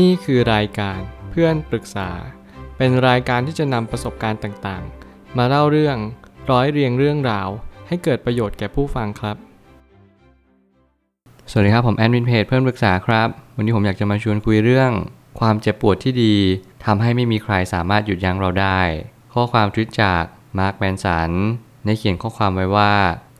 นี่คือรายการเพื่อนปรึกษา เป็นรายการที่จะนำประสบการณ์ต่างๆ มาเล่าเรื่องร้อยเรียงเรื่องราว ให้เกิดประโยชน์แก่ผู้ฟังครับ สวัสดีครับผมแอดมินเพจเพื่อนปรึกษาครับ วันนี้ผมอยากจะมาชวนคุยเรื่อง ความเจ็บปวดที่ดีทำให้ไม่มีใครสามารถหยุดยั้งเราได้ ข้อความทวิตจากมาร์คแมนสันได้เขียนข้อความไว้ว่า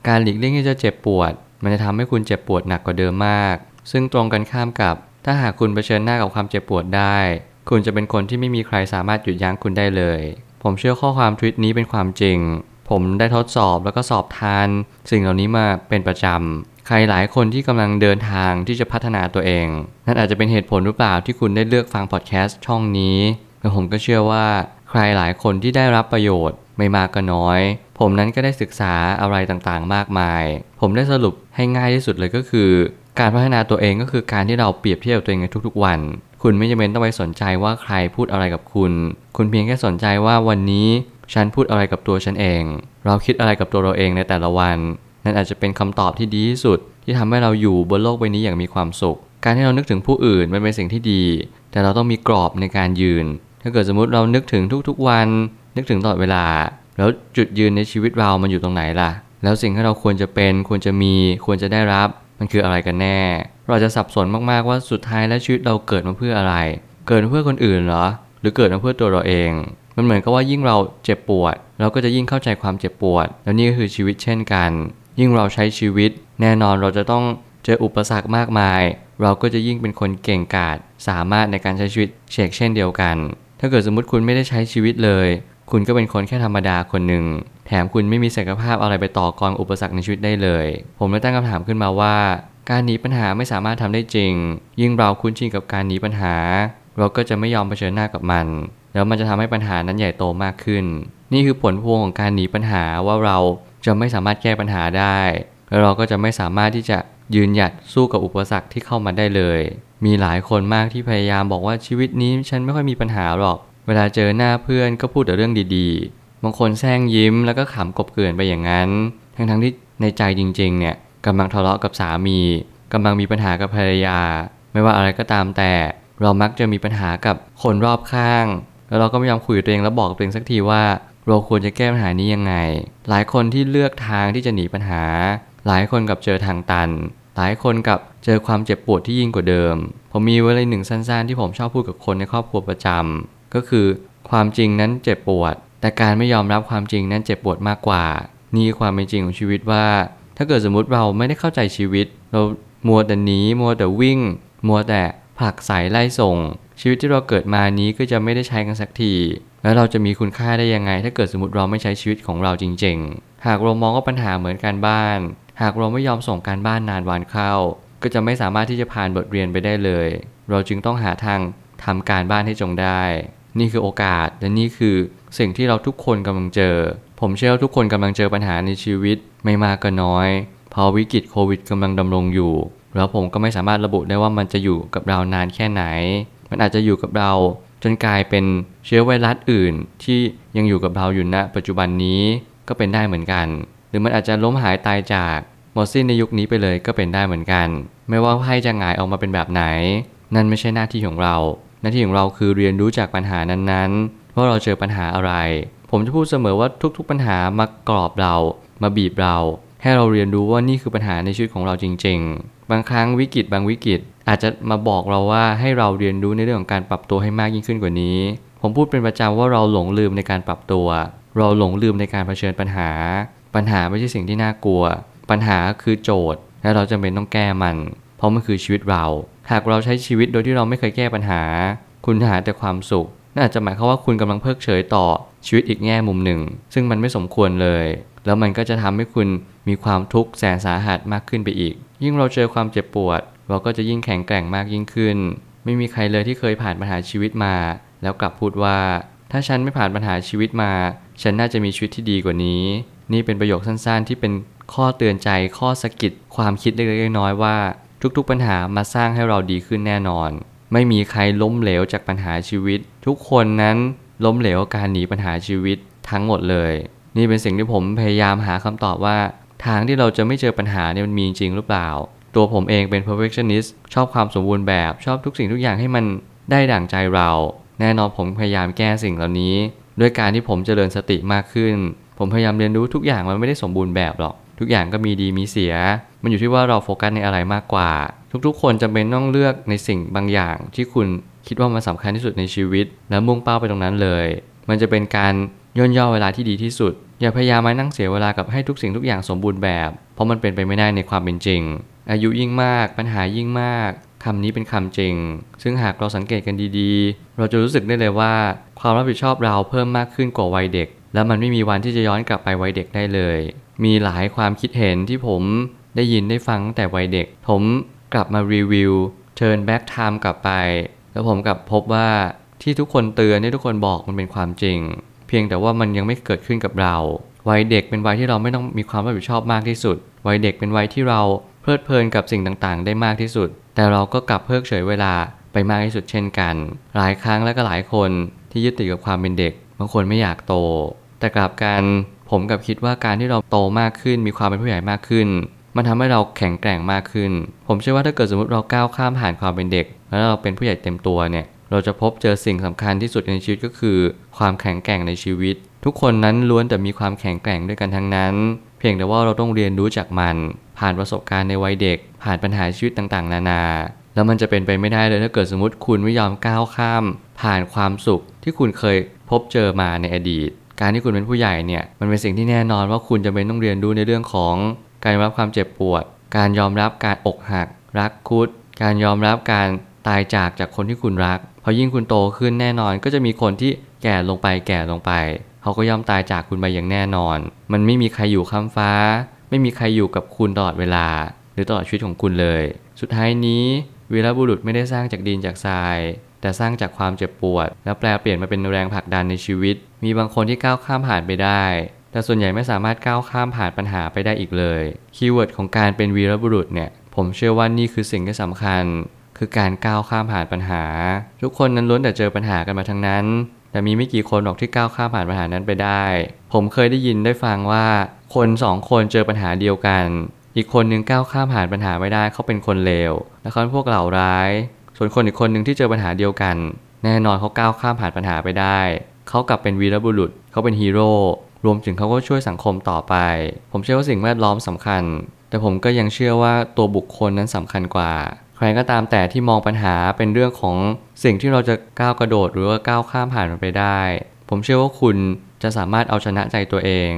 การหลีกเลี่ยงที่จะเจ็บปวด มันจะทำให้คุณเจ็บปวดหนักกว่าเดิมมาก ซึ่งตรงกันข้ามกับ ถ้าหากคุณเผชิญหน้ากับความเจ็บปวดได้ คุณจะเป็นคนที่ไม่มีใครสามารถหยุดยั้งคุณได้เลย ผมเชื่อข้อความทวิตนี้เป็นความจริง ผมได้ทดสอบแล้วก็สอบทาน สิ่งเหล่านี้มาเป็นประจำ ใครหลายคนที่กำลังเดินทางที่จะพัฒนาตัวเอง นั่นอาจจะเป็นเหตุผลหรือเปล่าที่คุณได้เลือกฟังพอดแคสต์ช่องนี้และผมก็เชื่อว่าใครหลายคนที่ได้รับประโยชน์ไม่มากก็น้อย ผมนั้นก็ได้ศึกษาอะไรต่างๆ มากมาย ผมได้สรุปให้ง่ายที่สุดเลยก็คือ การพัฒนาตัวเองก็คือการที่เราเปรียบเทียบตัวเองในทุกๆวัน คุณไม่จำเป็นต้องไปสนใจว่าใครพูดอะไรกับคุณ คุณเพียงแค่สนใจว่าวันนี้ฉันพูดอะไรกับตัวฉันเอง เราคิดอะไรกับตัวเราเองในแต่ละวัน นั่นอาจจะเป็นคำตอบที่ดีที่สุด ที่ทำให้เราอยู่บนโลกใบนี้อย่างมีความสุข การที่เรานึกถึงผู้อื่นมันเป็นสิ่งที่ดี แต่เราต้องมีกรอบในการยืน ถ้าเกิดสมมติเรานึกถึงทุกๆวัน นึกถึงตลอดเวลา แล้วจุดยืนในชีวิตเรามันอยู่ตรงไหนล่ะ แล้วสิ่งที่เราควรจะเป็น ควรจะมี ควรจะได้รับ มันคืออะไรกันแน่ เราจะสับสนมากๆว่าสุดท้ายแล้วชีวิตเราเกิดมาเพื่ออะไร เกิดเพื่อคนอื่นเหรอ หรือเกิดมาเพื่อตัวเราเอง มันเหมือนกับว่ายิ่งเราเจ็บปวด เราก็จะยิ่งเข้าใจความเจ็บปวด แล้วนี่ก็คือชีวิตเช่นกัน ยิ่งเราใช้ชีวิต แน่นอนเราจะต้องเจออุปสรรคมากมาย เราก็จะยิ่งเป็นคนเก่งกาจสามารถในการใช้ชีวิตเชกเช่นเดียวกัน ถ้าเกิดสมมติคุณไม่ได้ใช้ชีวิตเลย คุณก็เป็นคนแค่ธรรมดาคนหนึ่ง แถมคุณไม่มีศักยภาพอะไรไปต่อกรอุปสรรคในชีวิตได้เลย ผมเลยตั้งคำถามขึ้นมาว่า การหนีปัญหาไม่สามารถทำได้จริง ยิ่งเราคุ้นชินกับการหนีปัญหา เราก็จะไม่ยอมเผชิญหน้ากับมัน แล้วมันจะทำให้ปัญหานั้นใหญ่โตมากขึ้น นี่คือผลพวงของการหนีปัญหาว่าเราจะไม่สามารถแก้ปัญหาได้ แล้วเราก็จะไม่สามารถที่จะยืนหยัดสู้กับอุปสรรคที่เข้ามาได้เลย มีหลายคนมากที่พยายามบอกว่าชีวิตนี้ฉันไม่ค่อยมีปัญหาหรอก เวลาเจอหน้าเพื่อนก็พูดแต่เรื่องดีๆ บางคนแซงยิ้มแล้วก็ขำกบเกลื่อนไปอย่างนั้น ทั้งๆที่ในใจจริงๆเนี่ยกำลังทะเลาะกับสามีกำลังมีปัญหากับภรรยา ไม่ว่าอะไรก็ตามแต่ เรามักจะมีปัญหากับคนรอบข้าง แล้วเราก็ไม่ยอมคุยกับตัวเองแล้วบอกกับตัวเองสักทีว่า เราควรจะแก้ปัญหานี้ยังไง หลายคนที่เลือกทางที่จะหนีปัญหา หลายคนกับเจอทางตัน หลายคนกับเจอความเจ็บปวดที่ยิ่งกว่าเดิม ผมมีไว้เลยหนึ่งสั้นๆ ที่ผมชอบพูดกับคนในครอบครัวประจำก็คือความจริงนั้นเจ็บปวด แต่การไม่ยอมรับความจริงนั้นเจ็บปวดมากกว่า นี่ความเป็นจริงของชีวิตว่า ถ้าเกิดสมมุติเราไม่ได้เข้าใจชีวิต เรามัวแต่หนีมัวแต่วิ่ง มัวแต่ผลักสายไล่ส่ง ชีวิตที่เราเกิดมานี้ก็จะไม่ได้ใช้กันสักที แล้วเราจะมีคุณค่าได้ยังไง ถ้าเกิดสมมติเราไม่ใช้ชีวิตของเราจริง ๆ หากเรามองว่าปัญหาเหมือนการบ้าน หากเราไม่ยอมส่งการบ้านนานวันเข้า ก็จะไม่สามารถที่จะผ่านบทเรียนไปได้เลย เราจึงต้องหาทางทำการบ้านให้จงได้ นี่คือโอกาส และนี่คือสิ่งที่เราทุกคนกำลังเจอ ผมเชื่อว่าทุกคนกำลังเจอปัญหาในชีวิตไม่มากก็น้อย พอวิกฤตโควิดกำลังดำรงอยู่ แล้วผมก็ไม่สามารถระบุได้ว่ามันจะอยู่กับเรานานแค่ไหน มันอาจจะอยู่กับเราจนกลายเป็นเชื้อไวรัสอื่นที่ยังอยู่กับเราอยู่ณปัจจุบันนี้ก็เป็นได้เหมือนกัน หรือมันอาจจะล้มหายตายจากหมดสิ้นในยุคนี้ไปเลยก็เป็นได้เหมือนกัน ไม่ว่าไพ่จะหงายออกมาเป็นแบบไหน นั่นไม่ใช่หน้าที่ของเรา หน้าที่ของเราคือเรียนรู้จากปัญหานั้นๆ ว่าเราเจอปัญหาอะไร ผมจะพูดเสมอว่าทุกๆปัญหามากรอบเรา มาบีบเรา ให้เราเรียนรู้ว่านี่คือปัญหาในชีวิตของเราจริง ๆ บางครั้งวิกฤตบางวิกฤต อาจจะมาบอกเราว่าให้เราเรียนรู้ในเรื่องของการปรับตัวให้มากยิ่งขึ้นกว่านี้ ผมพูดเป็นประจำว่าเราหลงลืมในการปรับตัว เราหลงลืมในการเผชิญปัญหา ปัญหาไม่ใช่สิ่งที่น่ากลัว ปัญหาคือโจทย์ และเราจำเป็นต้องแก้มัน ราะมันคือชีวิตเรา หากเราใช้ชีวิตโดยที่เราไม่เคยแก้ปัญหา คุณหาแต่ความสุขน่าจะหมายความว่าคุณกำลังเพิกเฉยต่อชีวิตอีกแง่มุมหนึ่ง ซึ่งมันไม่สมควรเลย แล้วมันก็จะทำให้คุณมีความทุกข์แสนสาหัสมากขึ้นไปอีก ยิ่งเราเจอความเจ็บปวด เราก็จะยิ่งแข็งแกร่งมากยิ่งขึ้น ไม่มีใครเลยที่เคยผ่านปัญหาชีวิตมา แล้วกลับพูดว่า ถ้าฉันไม่ผ่านปัญหาชีวิตมา ฉันน่าจะมีชีวิตที่ดีกว่านี้ นี่เป็นประโยคสั้นๆ ที่เป็นข้อเตือนใจข้อสะกิดความคิดเล็กๆน้อยๆว่า ทุกๆปัญหามาสร้างให้เราดีขึ้นแน่นอน ไม่มีใครล้มเหลวจากปัญหาชีวิต ทุกคนนั้นล้มเหลวการหนีปัญหาชีวิตทั้งหมดเลย นี่เป็นสิ่งที่ผมพยายามหาคำตอบว่า ทางที่เราจะไม่เจอปัญหาเนี่ยมันมีจริงหรือเปล่า ตัวผมเองเป็น perfectionist ชอบความสมบูรณ์แบบชอบทุกสิ่งทุกอย่างให้มันได้ดั่งใจเรา แน่นอนผมพยายามแก้สิ่งเหล่านี้ ด้วยการที่ผมเจริญสติมากขึ้น ผมพยายามเรียนรู้ทุกอย่างมันไม่ได้สมบูรณ์แบบหรอก ทุกอย่างก็มีดีมีเสีย มันอยู่ที่ว่าเราโฟกัสในอะไรมากกว่า ทุกๆ คนจำเป็นต้องเลือกในสิ่งบางอย่างที่คุณคิดว่ามันสำคัญที่สุดในชีวิต แล้วมุ่งเป้าไปตรงนั้นเลย มันจะเป็นการย่นย่อเวลาที่ดีที่สุด อย่าพยายามมานั่งเสียเวลากับให้ทุกสิ่งทุกอย่างสมบูรณ์แบบ เพราะมันเป็นไปไม่ได้ในความเป็นจริง อายุยิ่งมากปัญหายิ่งมากคำนี้เป็นคำจริง ซึ่งหากเราสังเกตกันดีๆ เราจะรู้สึกได้เลยว่า ความรับผิดชอบเราเพิ่มมากขึ้นกว่าวัยเด็ก แล้วมันไม่มีวันที่จะย้อนกลับไปวัยเด็กได้เลย มีหลายความคิดเห็นที่ผม ได้ยินได้ฟังตั้งแต่วัยเด็ก ผมกลับมารีวิว turn back time กลับไป แล้วผมกลับพบว่าที่ทุกคนเตือนที่ทุกคนบอกมันเป็นความจริง เพียงแต่ว่ามันยังไม่เกิดขึ้นกับเราวัยเด็กเป็นวัยที่เราไม่ต้องมีความรับผิดชอบมากที่สุด วัยเด็กเป็นวัยที่เราเพลิดเพลินกับสิ่งต่างๆ ได้มากที่สุด แต่เราก็กลับเพิกเฉยเวลาไปมากที่สุดเช่นกัน หลายครั้งและก็หลายคนที่ยึดติดกับความเป็นเด็ก บางคนไม่อยากโต แต่กลับกันผมกับคิดว่าการที่เราโตมากขึ้นมีความเป็นผู้ใหญ่มากขึ้น มันทำให้เราแข็งแกร่งมากขึ้น ผมเชื่อว่าถ้าเกิดสมมติเราก้าวข้ามผ่านความเป็นเด็ก แล้วเราเป็นผู้ใหญ่เต็มตัวเนี่ยเราจะพบเจอสิ่งสำคัญที่สุดในชีวิตก็คือ ความแข็งแกร่งในชีวิต ทุกคนนั้นล้วนแต่มีความแข็งแกร่งด้วยกันทั้งนั้น เพียงแต่ว่าเราต้องเรียนรู้จากมัน ผ่านประสบการณ์ในวัยเด็ก ผ่านปัญหาชีวิตต่างๆ นานา แล้วมันจะเป็นไปไม่ได้เลยถ้าเกิดสมมติคุณไม่ยอมก้าวข้าม ผ่านความสุขที่คุณเคยพบเจอมาในอดีต การที่คุณเป็นผู้ใหญ่เนี่ยมันเป็นสิ่งที่แน่นอนว่าคุณจะเป็นต้องเรียนรู้ในเรื่องของ การยอมรับความเจ็บปวด การยอมรับการอกหัก รักคุด การยอมรับการตายจากจากคนที่คุณรัก พอยิ่งคุณโตขึ้นแน่นอนก็จะมีคนที่แก่ลงไปแก่ลงไป เขาก็ย่อมตายจากคุณไปอย่างแน่นอน มันไม่มีใครอยู่ข้ามฟ้า ไม่มีใครอยู่กับคุณตลอดเวลา หรือตลอดชีวิตของคุณเลย สุดท้ายนี้วีรบุรุษไม่ได้สร้างจากดินจากทราย แต่สร้างจากความเจ็บปวด แล้วแปรเปลี่ยนมาเป็นแรงผลักดันในชีวิต มีบางคนที่ก้าวข้ามผ่านไปได้ แต่ส่วนใหญ่ไม่สามารถก้าวข้ามผ่านปัญหาไปได้อีกเลย keyword ของการเป็นวีรบุรุษเนี่ย ผมเชื่อว่านี่คือสิ่งที่สำคัญ คือการก้าวข้ามผ่านปัญหา ทุกคนนั้นล้วนแต่เจอปัญหากันมาทั้งนั้น แต่มีไม่กี่คนหรอกที่ก้าวข้ามผ่านปัญหานั้นไปได้ ผมเคยได้ยินได้ฟังว่า คนสองคนเจอปัญหาเดียวกัน อีกคนนึงก้าวข้ามผ่านปัญหาไม่ได้เขาเป็นคนเลวและเขาเป็นพวกเหล่าร้าย ส่วนคนอีกคนหนึ่งที่เจอปัญหาเดียวกัน แน่นอนเขาก้าวข้ามผ่านปัญหาไปได้เขากลับเป็นวีรบุรุษเขาเป็นฮีโร่ รวมถึงเขาก็ช่วยสังคมต่อไป ผมเชื่อว่าสิ่งแวดล้อมสำคัญ แต่ผมก็ยังเชื่อว่าตัวบุคคลนั้นสำคัญกว่า ใครก็ตามแต่ที่มองปัญหาเป็นเรื่องของสิ่งที่เราจะก้าวกระโดดหรือว่าก้าวข้ามผ่านมันไปได้ ผมเชื่อว่าคุณจะสามารถเอาชนะใจตัวเอง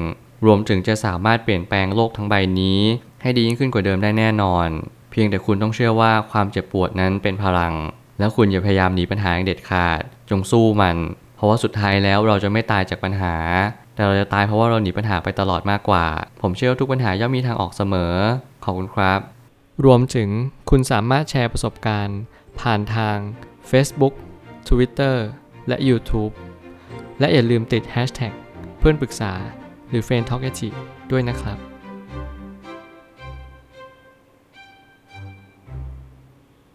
รวมถึงจะสามารถเปลี่ยนแปลงโลกทั้งใบนี้ ให้ดียิ่งขึ้นกว่าเดิมได้แน่นอน เพียงแต่คุณต้องเชื่อว่าความเจ็บปวดนั้นเป็นพลัง แล้วคุณอย่าพยายามหนีปัญหาอย่างเด็ดขาด จงสู้มัน เพราะว่าสุดท้ายแล้วเราจะไม่ตายจากปัญหา แต่เราจะตายเพราะว่าเราหนีปัญหาไปตลอดมากกว่า ผมเชื่อว่าทุกปัญหาย่อมมีทางออกเสมอ ขอบคุณครับ รวมถึงคุณสามารถแชร์ประสบการณ์ ผ่านทาง Facebook Twitter และ YouTube และอย่าลืมติด Hashtag เพื่อนปรึกษาหรือ f r ร e n d Talk ด้วยนะครับ